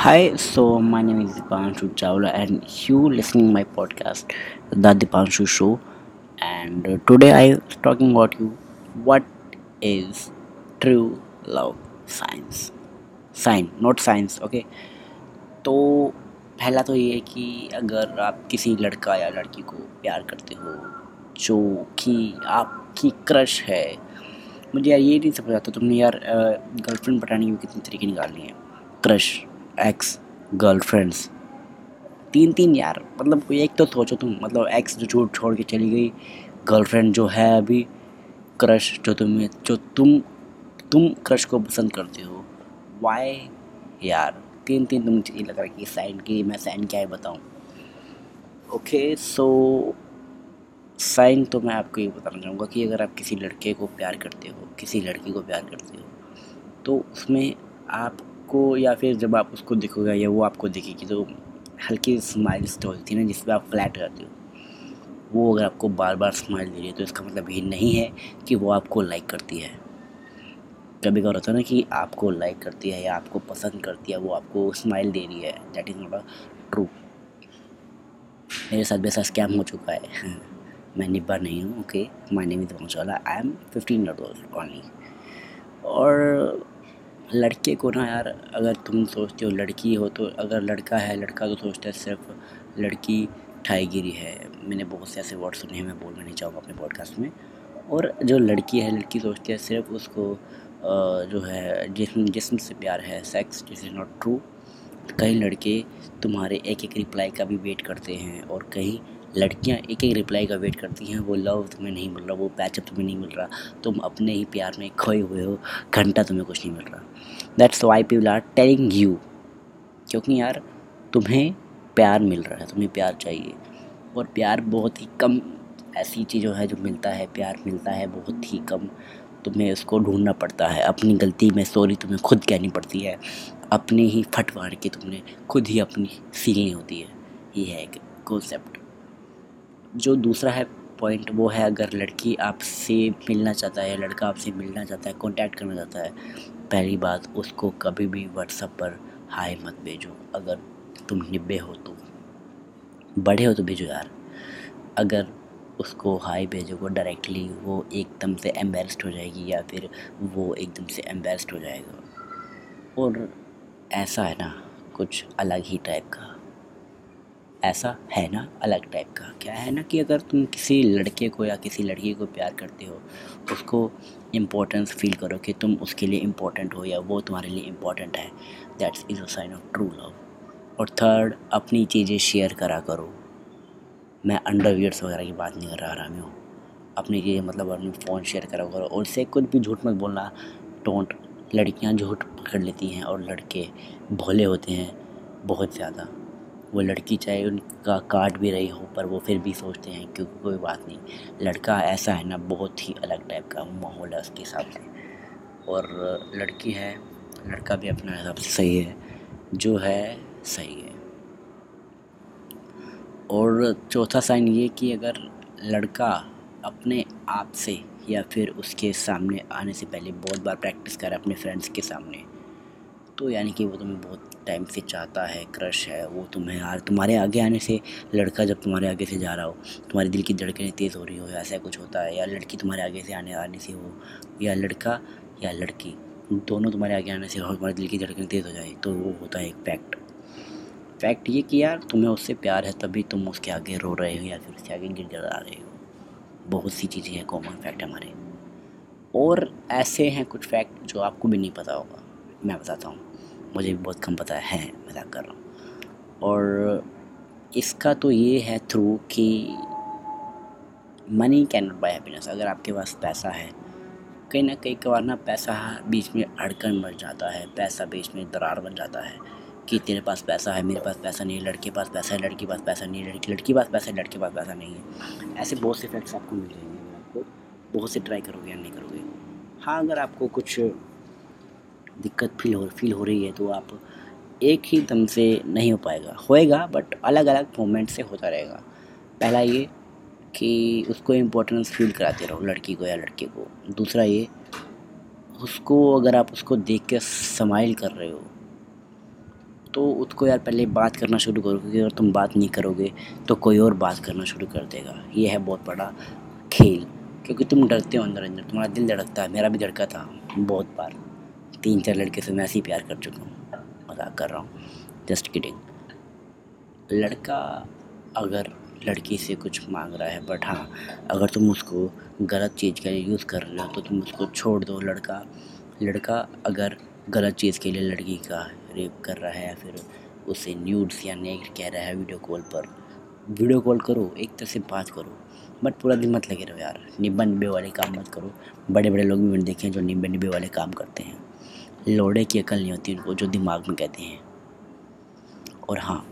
Hi, so my name is Dipanshu Chawla, and you listening my podcast, The Dipanshu Show. And uh, today I am talking about you. What is true love? Science, sign, not science. Okay. तो पहला तो ये है कि अगर आप किसी लड़का या लड़की को प्यार करते हो जो कि आपकी क्रश है मुझे यार ये नहीं समझ आता तुमने यार गर्लफ्रेंड पटाने की कितनी तरीके निकालनी है क्रश एक्स गर्लफ्रेंड्स तीन तीन यार मतलब कोई एक तो सोचो तुम मतलब एक्स जो छोड़ छोड़ के चली गई गर्लफ्रेंड जो है अभी क्रश जो तुम्हें जो तुम तुम क्रश को पसंद करते हो। वाई यार, तीन तीन तुम मुझे लग रहा है कि साइन की, मैं साइन क्या है बताऊँ। ओके सो साइन तो मैं आपको ये बताना चाहूँगा कि अगर आप किसी लड़के को प्यार करते हो, किसी लड़की को प्यार करते हो तो उसमें आपको या फिर जब आप उसको देखोगे या वो आपको देखेगी तो हल्की स्माइल होती है ना जिसपे आप फ्लैट करते हो। वो अगर आपको बार बार स्माइल दे रही है तो इसका मतलब ये नहीं है कि वो आपको लाइक करती है। कभी कभार होता है ना कि आपको लाइक करती है या आपको पसंद करती है, वो आपको स्माइल दे रही है। That is not a true मेरे साथ भी ऐसा स्कैम हो चुका है। मैं निब्बा नहीं हूँ okay my name is Vanshwala I am fifteen year only और लड़के को ना यार, अगर तुम सोचते हो लड़की हो तो अगर लड़का है, लड़का तो सोचता है सिर्फ़ लड़की ठाईगिरी है। मैंने बहुत से ऐसे वर्ड सुने हैं, मैं बोलना नहीं चाहूँगा अपने पॉडकास्ट में। और जो लड़की है, लड़की सोचती है सिर्फ़ उसको जो है, जिसम जिसम से प्यार है sex this is not true कई लड़के तुम्हारे एक एक रिप्लाई का भी वेट करते हैं और कई लड़कियाँ एक एक रिप्लाई का वेट करती हैं, वो लव तुम्हें नहीं मिल रहा, वो पैचअप तुम्हें नहीं मिल रहा, तुम अपने ही प्यार में खोए हुए हो, घंटा तुम्हें कुछ नहीं मिल रहा। That's why people are telling you क्योंकि यार, तुम्हें प्यार मिल रहा है, तुम्हें प्यार चाहिए, और प्यार बहुत ही कम ऐसी चीज़ों है जो मिलता है, प्यार मिलता है बहुत ही कम, तुम्हें उसको ढूंढना पड़ता है, अपनी गलती में सॉरी तुम्हें खुद कहनी पड़ती है, अपने ही फटवार के तुमने खुद ही अपनी सीलनी होती है, ये है एक कॉन्सेप्ट जो दूसरा है पॉइंट वो है अगर लड़की आपसे मिलना चाहता है लड़का आपसे मिलना चाहता है कांटेक्ट करना चाहता है, पहली बात उसको कभी भी व्हाट्सअप पर हाय मत भेजो। अगर तुम निब्बे हो तो बड़े हो तो भेजो यार। अगर उसको हाय भेजोगे डायरेक्टली वो एकदम से एम्बेस्ड हो जाएगी या फिर वो एकदम से एम्बेस्ड हो जाएगा। और ऐसा है ना, कुछ अलग ही टाइप का। ऐसा है ना अलग टाइप का? क्या है ना कि अगर तुम किसी लड़के को या किसी लड़की को प्यार करते हो, उसको इम्पोर्टेंस फील करो कि तुम उसके लिए इम्पोर्टेंट हो या वो तुम्हारे लिए इम्पोर्टेंट है that's is a sign of true love और थर्ड अपनी चीज़ें शेयर करा करो। मैं अंडरवियर्स वगैरह की बात नहीं कर रहा आरामी हूँ। अपनी चीज़ें मतलब अपनी फ़ोन शेयर करा करो। और उससे कुछ भी झूठ मत बोलना। टोंट लड़कियाँ झूठ पकड़ लेती हैं और लड़के भोले होते हैं बहुत ज़्यादा। वो लड़की चाहे उनका काट भी रही हो, पर वो फिर भी सोचते हैं क्योंकि कोई बात नहीं। लड़का ऐसा है ना, बहुत ही अलग टाइप का माहौल है उसके हिसाब से। और लड़की है, लड़का भी अपना हिसाब से सही है। जो है, सही है। और चौथा साइन ये कि अगर लड़का अपने आप से या फिर उसके सामने आने से पहले बहुत बार प्रैक्टिस करे अपने फ्रेंड्स के सामने तो यानी कि वो तुम्हें बहुत टाइम से चाहता है क्रश है, वो तुम्हें यार तुम्हारे आगे आने से लड़का जब तुम्हारे आगे से जा रहा हो, तुम्हारे दिल की धड़कनें तेज़ हो रही हो ऐसा कुछ होता है, या लड़की तुम्हारे आगे से आने आने से हो, या लड़का, या लड़की दोनों तुम्हारे आगे आने से हो तुम्हारे दिल की धड़कनें तेज़ हो जाए तो वो होता है एक फैक्ट फैक्ट ये कि यार तुम्हें उससे प्यार है, तभी तुम उसके आगे रो रहे हो, या फिर उसके आगे गिर गिरा रहे हो. बहुत सी चीज़ें हैं कॉमन फैक्ट हमारे. और ऐसे हैं कुछ फैक्ट जो आपको भी नहीं पता होगा. मैं बताता हूँ. मुझे भी बहुत कम पता है, मज़ाक कर रहा हूँ। और इसका तो ये है थ्रू कि money can not buy happiness अगर आपके पास पैसा है, कहीं ना कहीं कबार ना पैसा बीच में अड़कन बन जाता है, पैसा बीच में दरार बन जाता है कि तेरे पास पैसा है, मेरे पास पैसा नहीं है, लड़के पास पैसा है, लड़की पास पैसा नहीं है, लड़की लड़की पास पैसा है, लड़के पास पैसा नहीं है। ऐसे बहुत से फैक्ट्स आपको मिल जाएँगे। आपको बहुत से ट्राई करोगे या नहीं करोगे। हाँ अगर आपको कुछ दिक्कत फील हो फील हो रही है तो आप एक ही दम से नहीं हो पाएगा। होएगा बट अलग अलग मोमेंट से होता रहेगा। पहला ये कि उसको इम्पोर्टेंस फील कराते रहो, लड़की को या लड़के को। दूसरा ये, उसको अगर आप उसको देख के समाइल कर रहे हो तो उसको यार पहले बात करना शुरू करो, क्योंकि अगर तुम बात नहीं करोगे तो कोई और बात करना शुरू कर देगा। ये है बहुत बड़ा खेल, क्योंकि तुम डरते हो अंदर अंदर तुम्हारा दिल धड़कता है। मेरा भी धड़का था बहुत बार। तीन चार लड़के से मैं ऐसे ही प्यार कर चुका हूँ, मज़ाक कर रहा हूँ जस्ट किडिंग लड़का अगर लड़की से कुछ मांग रहा है बट हाँ अगर तुम उसको गलत चीज़ के लिए यूज़ कर रहे हो तो तुम उसको छोड़ दो लड़का। लड़का अगर गलत चीज़ के लिए लड़की का रेप कर रहा है या फिर उसे न्यूड्स या नेक्ट कह रहा है वीडियो कॉल पर वीडियो कॉल करो, एक तरह से बात करो बट पूरा दिन मत लगे रहो यार निब्बा निब्बे वाले काम मत करो। बड़े बड़े लोग भी मैंने देखे हैं जो निब्बे निब्बे वाले काम करते हैं। लोड़े की अकल नहीं होती उनको, जो दिमाग में कहते हैं। और हाँ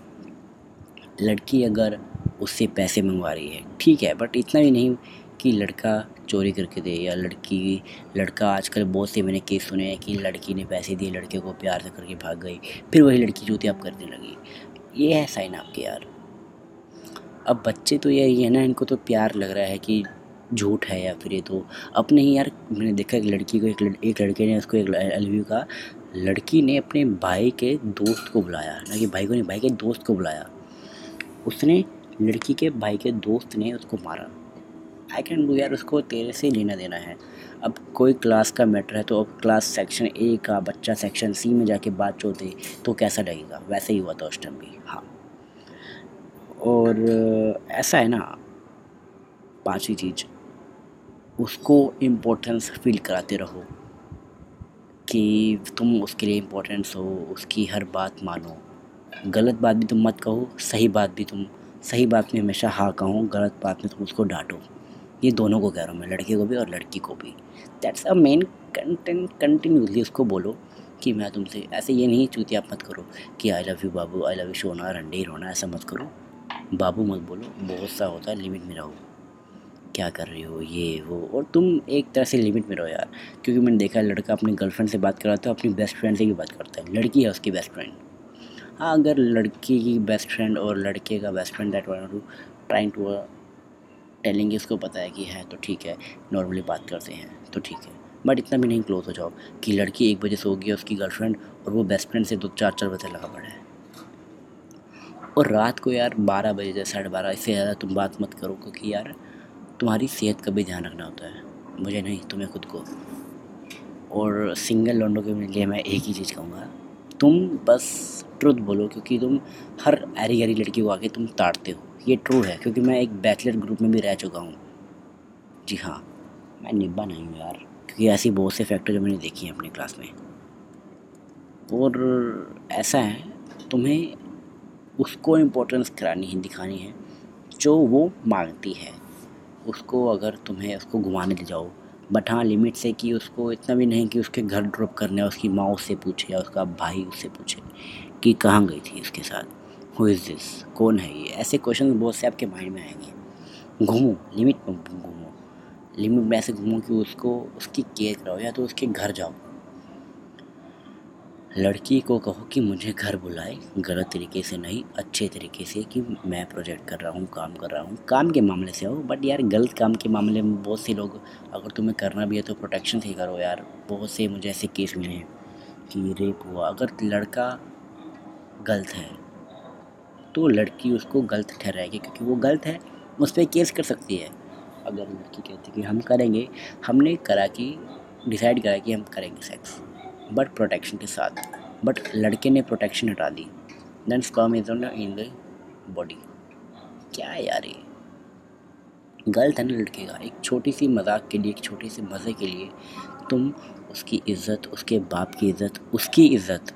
लड़की अगर उससे पैसे मंगवा रही है, ठीक है बट इतना भी नहीं कि लड़का चोरी करके दे, या लड़की, लड़का आजकल बहुत से मैंने केस सुने हैं कि लड़की ने पैसे दिए, लड़के को प्यार से करके भाग गई, फिर वही लड़की जूती आप करने लगी। ये है साइन आपके यार। अब बच्चे तो यही है ना, इनको तो प्यार लग रहा है कि झूठ है या फिर ये तो अपने ही यार मैंने देखा एक लड़की को एक लड़, एक लड़के ने उसको एक एल का लड़की ने अपने भाई के दोस्त को बुलाया ना कि भाई को नहीं भाई के दोस्त को बुलाया। उसने लड़की के भाई के दोस्त ने उसको मारा। आई कैन डू यार उसको तेरे से लेना देना है। अब कोई क्लास का मैटर है तो अब क्लास सेक्शन ए का बच्चा सेक्शन सी में जाके बात चोते तो कैसा लगेगा? वैसे ही हुआ था उस टाइम भी हाँ। और ऐसा है ना पाँचवीं चीज़। उसको इम्पोर्टेंस फील कराते रहो कि तुम उसके लिए इम्पोर्टेंस हो, उसकी हर बात मानो। गलत बात भी तुम मत कहो, सही बात भी तुम, सही बात में हमेशा हाँ कहो, गलत बात में तुम उसको डांटो। ये दोनों को कह रहा हूँ मैं, लड़के को भी और लड़की को भी। That's a main content continuously उसको बोलो कि मैं तुमसे, ऐसे ये नहीं चूतिया मत करो कि आई लव यू बाबू आई लव यू सोना, रंडे रोना, ऐसा मत करो। बाबू मत बोलो, बहुत सा होता है लिमिट में रहो। क्या कर रही हो, ये, वो, और तुम एक तरह से लिमिट में रहो यार। क्योंकि मैंने देखा है, लड़का अपनी गर्लफ्रेंड से बात कराता है अपनी बेस्ट फ्रेंड से भी बात करता है। लड़की है उसकी बेस्ट फ्रेंड हाँ अगर लड़की की बेस्ट फ्रेंड और लड़के का best friend that want to trying to telling उसको पता है कि है तो ठीक है नॉर्मली बात करते हैं तो ठीक है। बट इतना भी नहीं क्लोज हो जाओ कि लड़की एक बजे सो गई है उसकी गर्लफ्रेंड और वो बेस्ट फ्रेंड से दो चार चार बजे लगा पड़ा। है और रात को यार बारह बजे साढ़े बारह, इससे ज़्यादा तुम बात मत करो, क्योंकि यार तुम्हारी सेहत का भी ध्यान रखना होता है। मुझे नहीं, तुम्हें खुद को। और सिंगल लॉन्डो के लिए मैं एक ही चीज़ कहूँगा। तुम बस ट्रुथ बोलो, क्योंकि तुम हर ऐरी गरी लड़की को आके तुम ताड़ते हो। ये ट्रू है, क्योंकि मैं एक बैचलर ग्रुप में भी रह चुका हूँ। जी हाँ मैं निब्बा नहीं हूँ यार, क्योंकि ऐसी बहुत से फैक्टर जो मैंने देखी हैं अपनी क्लास में। और ऐसा है, तुम्हें उसको इम्पोर्टेंस करानी है, दिखानी है, जो वो मांगती है। उसको अगर तुम्हें उसको घुमाने ले जाओ बट हाँ लिमिट से कि उसको इतना भी नहीं कि उसके घर ड्रॉप करने उसकी माँ उससे पूछे या उसका भाई उससे पूछे कि कहाँ गई थी इसके साथ। हु इज़ दिस कौन है ये? ऐसे क्वेश्चन बहुत से आपके माइंड में आएँगे। घूमो लिमिट में घूमो। लिमिट में ऐसे घूमो कि उसको, उसकी केयर कराओ या तो उसके घर जाओ। लड़की को कहो कि मुझे घर बुलाए। गलत तरीके से नहीं, अच्छे तरीके से कि मैं प्रोजेक्ट कर रहा हूँ, काम कर रहा हूँ। काम के मामले से हो बट यार गलत काम के मामले में बहुत से लोग, अगर तुम्हें करना भी है तो प्रोटेक्शन से करो यार। बहुत से मुझे ऐसे केस मिले हैं कि रेप हुआ। अगर लड़का गलत है तो लड़की उसको गलत ठहराएगी, क्योंकि वो गलत है, उस पर केस कर सकती है। अगर लड़की कहती है कि हम करेंगे, हमने करा कि डिसाइड करा कि हम करेंगे सेक्स बट प्रोटेक्शन के साथ। बट लड़के ने प्रोटेक्शन हटा दी। Then sperm is on in the body क्या है यार ये? गलत है ना लड़के का। एक छोटी सी मज़ाक के लिए, एक छोटे से मज़े के लिए तुम उसकी इज़्ज़त, उसके बाप की इज़्ज़त, उसकी इज़्ज़त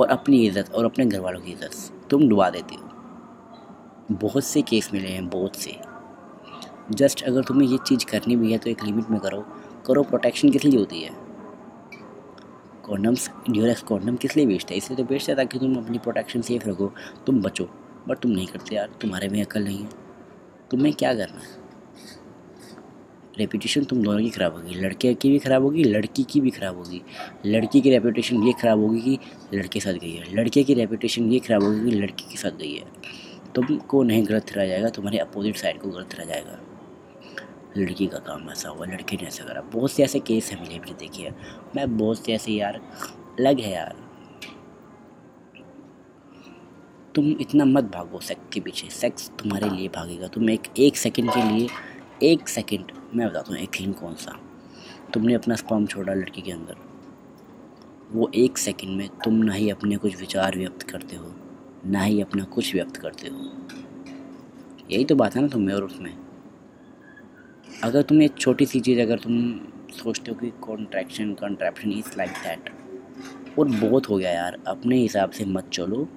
और अपनी इज़्ज़त और अपने घर वालों की इज़्ज़त तुम डुबा देते हो। बहुत से केस मिले हैं, बहुत से। जस्ट अगर तुम्हें ये चीज़ करनी भी है तो एक लिमिट में करो। करो प्रोटेक्शन किस लिए होती है? कॉन्डम्स ड्यूरेक्स कॉन्डम किस लिए बेचते हैं? इसलिए तो बेचते हैं ताकि तुम अपनी प्रोटेक्शन सेफ़ रखो। तुम बचो बट तुम नहीं करते यार। तुम्हारे में अकल नहीं है। तुम्हें क्या करना है? रेपूटेशन तुम दोनों की ख़राब होगी। लड़के की भी ख़राब होगी, लड़की की भी ख़राब होगी। लड़की की रेपूटेशन ये ख़राब होगी कि लड़के साथ गई है। लड़के की रेपूटेशन ये ख़राब होगी कि लड़की के साथ गई है। तुमको नहीं गलत रह जाएगा, तुम्हारे अपोजिट साइड को गलत रह जाएगा। लड़की का काम ऐसा हुआ लड़के ने ऐसा करा। बहुत से ऐसे केस हैं मेरे भी देखिए मैं बहुत से ऐसे यार, अलग है यार। तुम इतना मत भागो सेक्स के पीछे। सेक्स तुम्हारे लिए भागेगा। तुम एक एक सेकंड के लिए, एक सेकंड मैं बताता हूँ, एक सेकंड कौन सा? तुमने अपना स्पर्म छोड़ा लड़की के अंदर। वो एक सेकंड में तुम ना ही अपने कुछ विचार व्यक्त करते हो, ना ही अपना कुछ व्यक्त करते हो। यही तो बात है ना तुम्हें और उसमें। अगर तुम एक छोटी सी चीज़ अगर तुम सोचते हो कि contraction contraption is like that और बहुत हो गया यार। अपने हिसाब से मत चलो।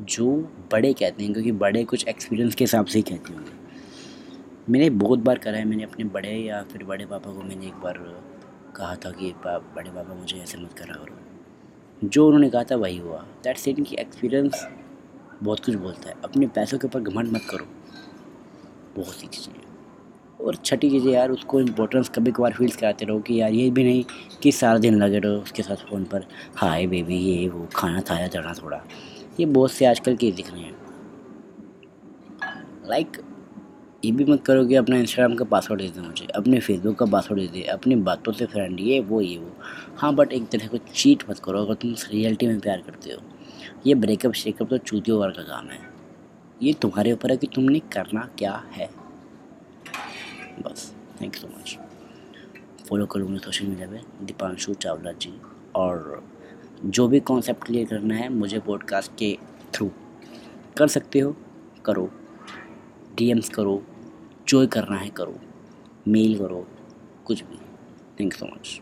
जो बड़े कहते हैं क्योंकि बड़े कुछ एक्सपीरियंस के हिसाब से ही कहते होंगे। मैंने बहुत बार करा है मैंने अपने बड़े या फिर बड़े पापा को मैंने एक बार कहा था कि पा, बड़े पापा मुझे ऐसे मत करा करो। जो उन्होंने कहा था वही हुआ। दैट सेट कि एक्सपीरियंस बहुत कुछ बोलता है। अपने पैसों के ऊपर घमंड मत करो। बहुत सी चीज़ें और छठी चीज़ें यार, उसको इम्पोर्टेंस कभी कभार फील्स कराते रहो कि यार ये भी नहीं कि सारा दिन लगे रहो उसके साथ फ़ोन पर, हाय बेबी ये, वो, खाना खाया जाना थोड़ा। ये बहुत से आजकल के दिख रहे हैं। लाइक ये भी मत करो कि अपना इंस्टाग्राम का पासवर्ड दे दे मुझे, अपने फेसबुक का पासवर्ड दे दे, अपनी बातों से फ्रेंड ये, वो ये, वो। हाँ बट एक तरह को चीट मत करो अगर तुम रियलिटी में प्यार करते हो। ये ब्रेकअप शेकअप तो चूतियों वार का काम है। ये तुम्हारे ऊपर है कि तुमने करना क्या है। बस thank you so much follow करो सोशल मीडिया पे, दीपांशु चावला जी. और जो भी कॉन्सेप्ट क्लियर करना है, मुझे पॉडकास्ट के थ्रू कर सकते हो, करो. डीएम्स करो जो करना है, करो. मेल करो, कुछ भी. Thank you so much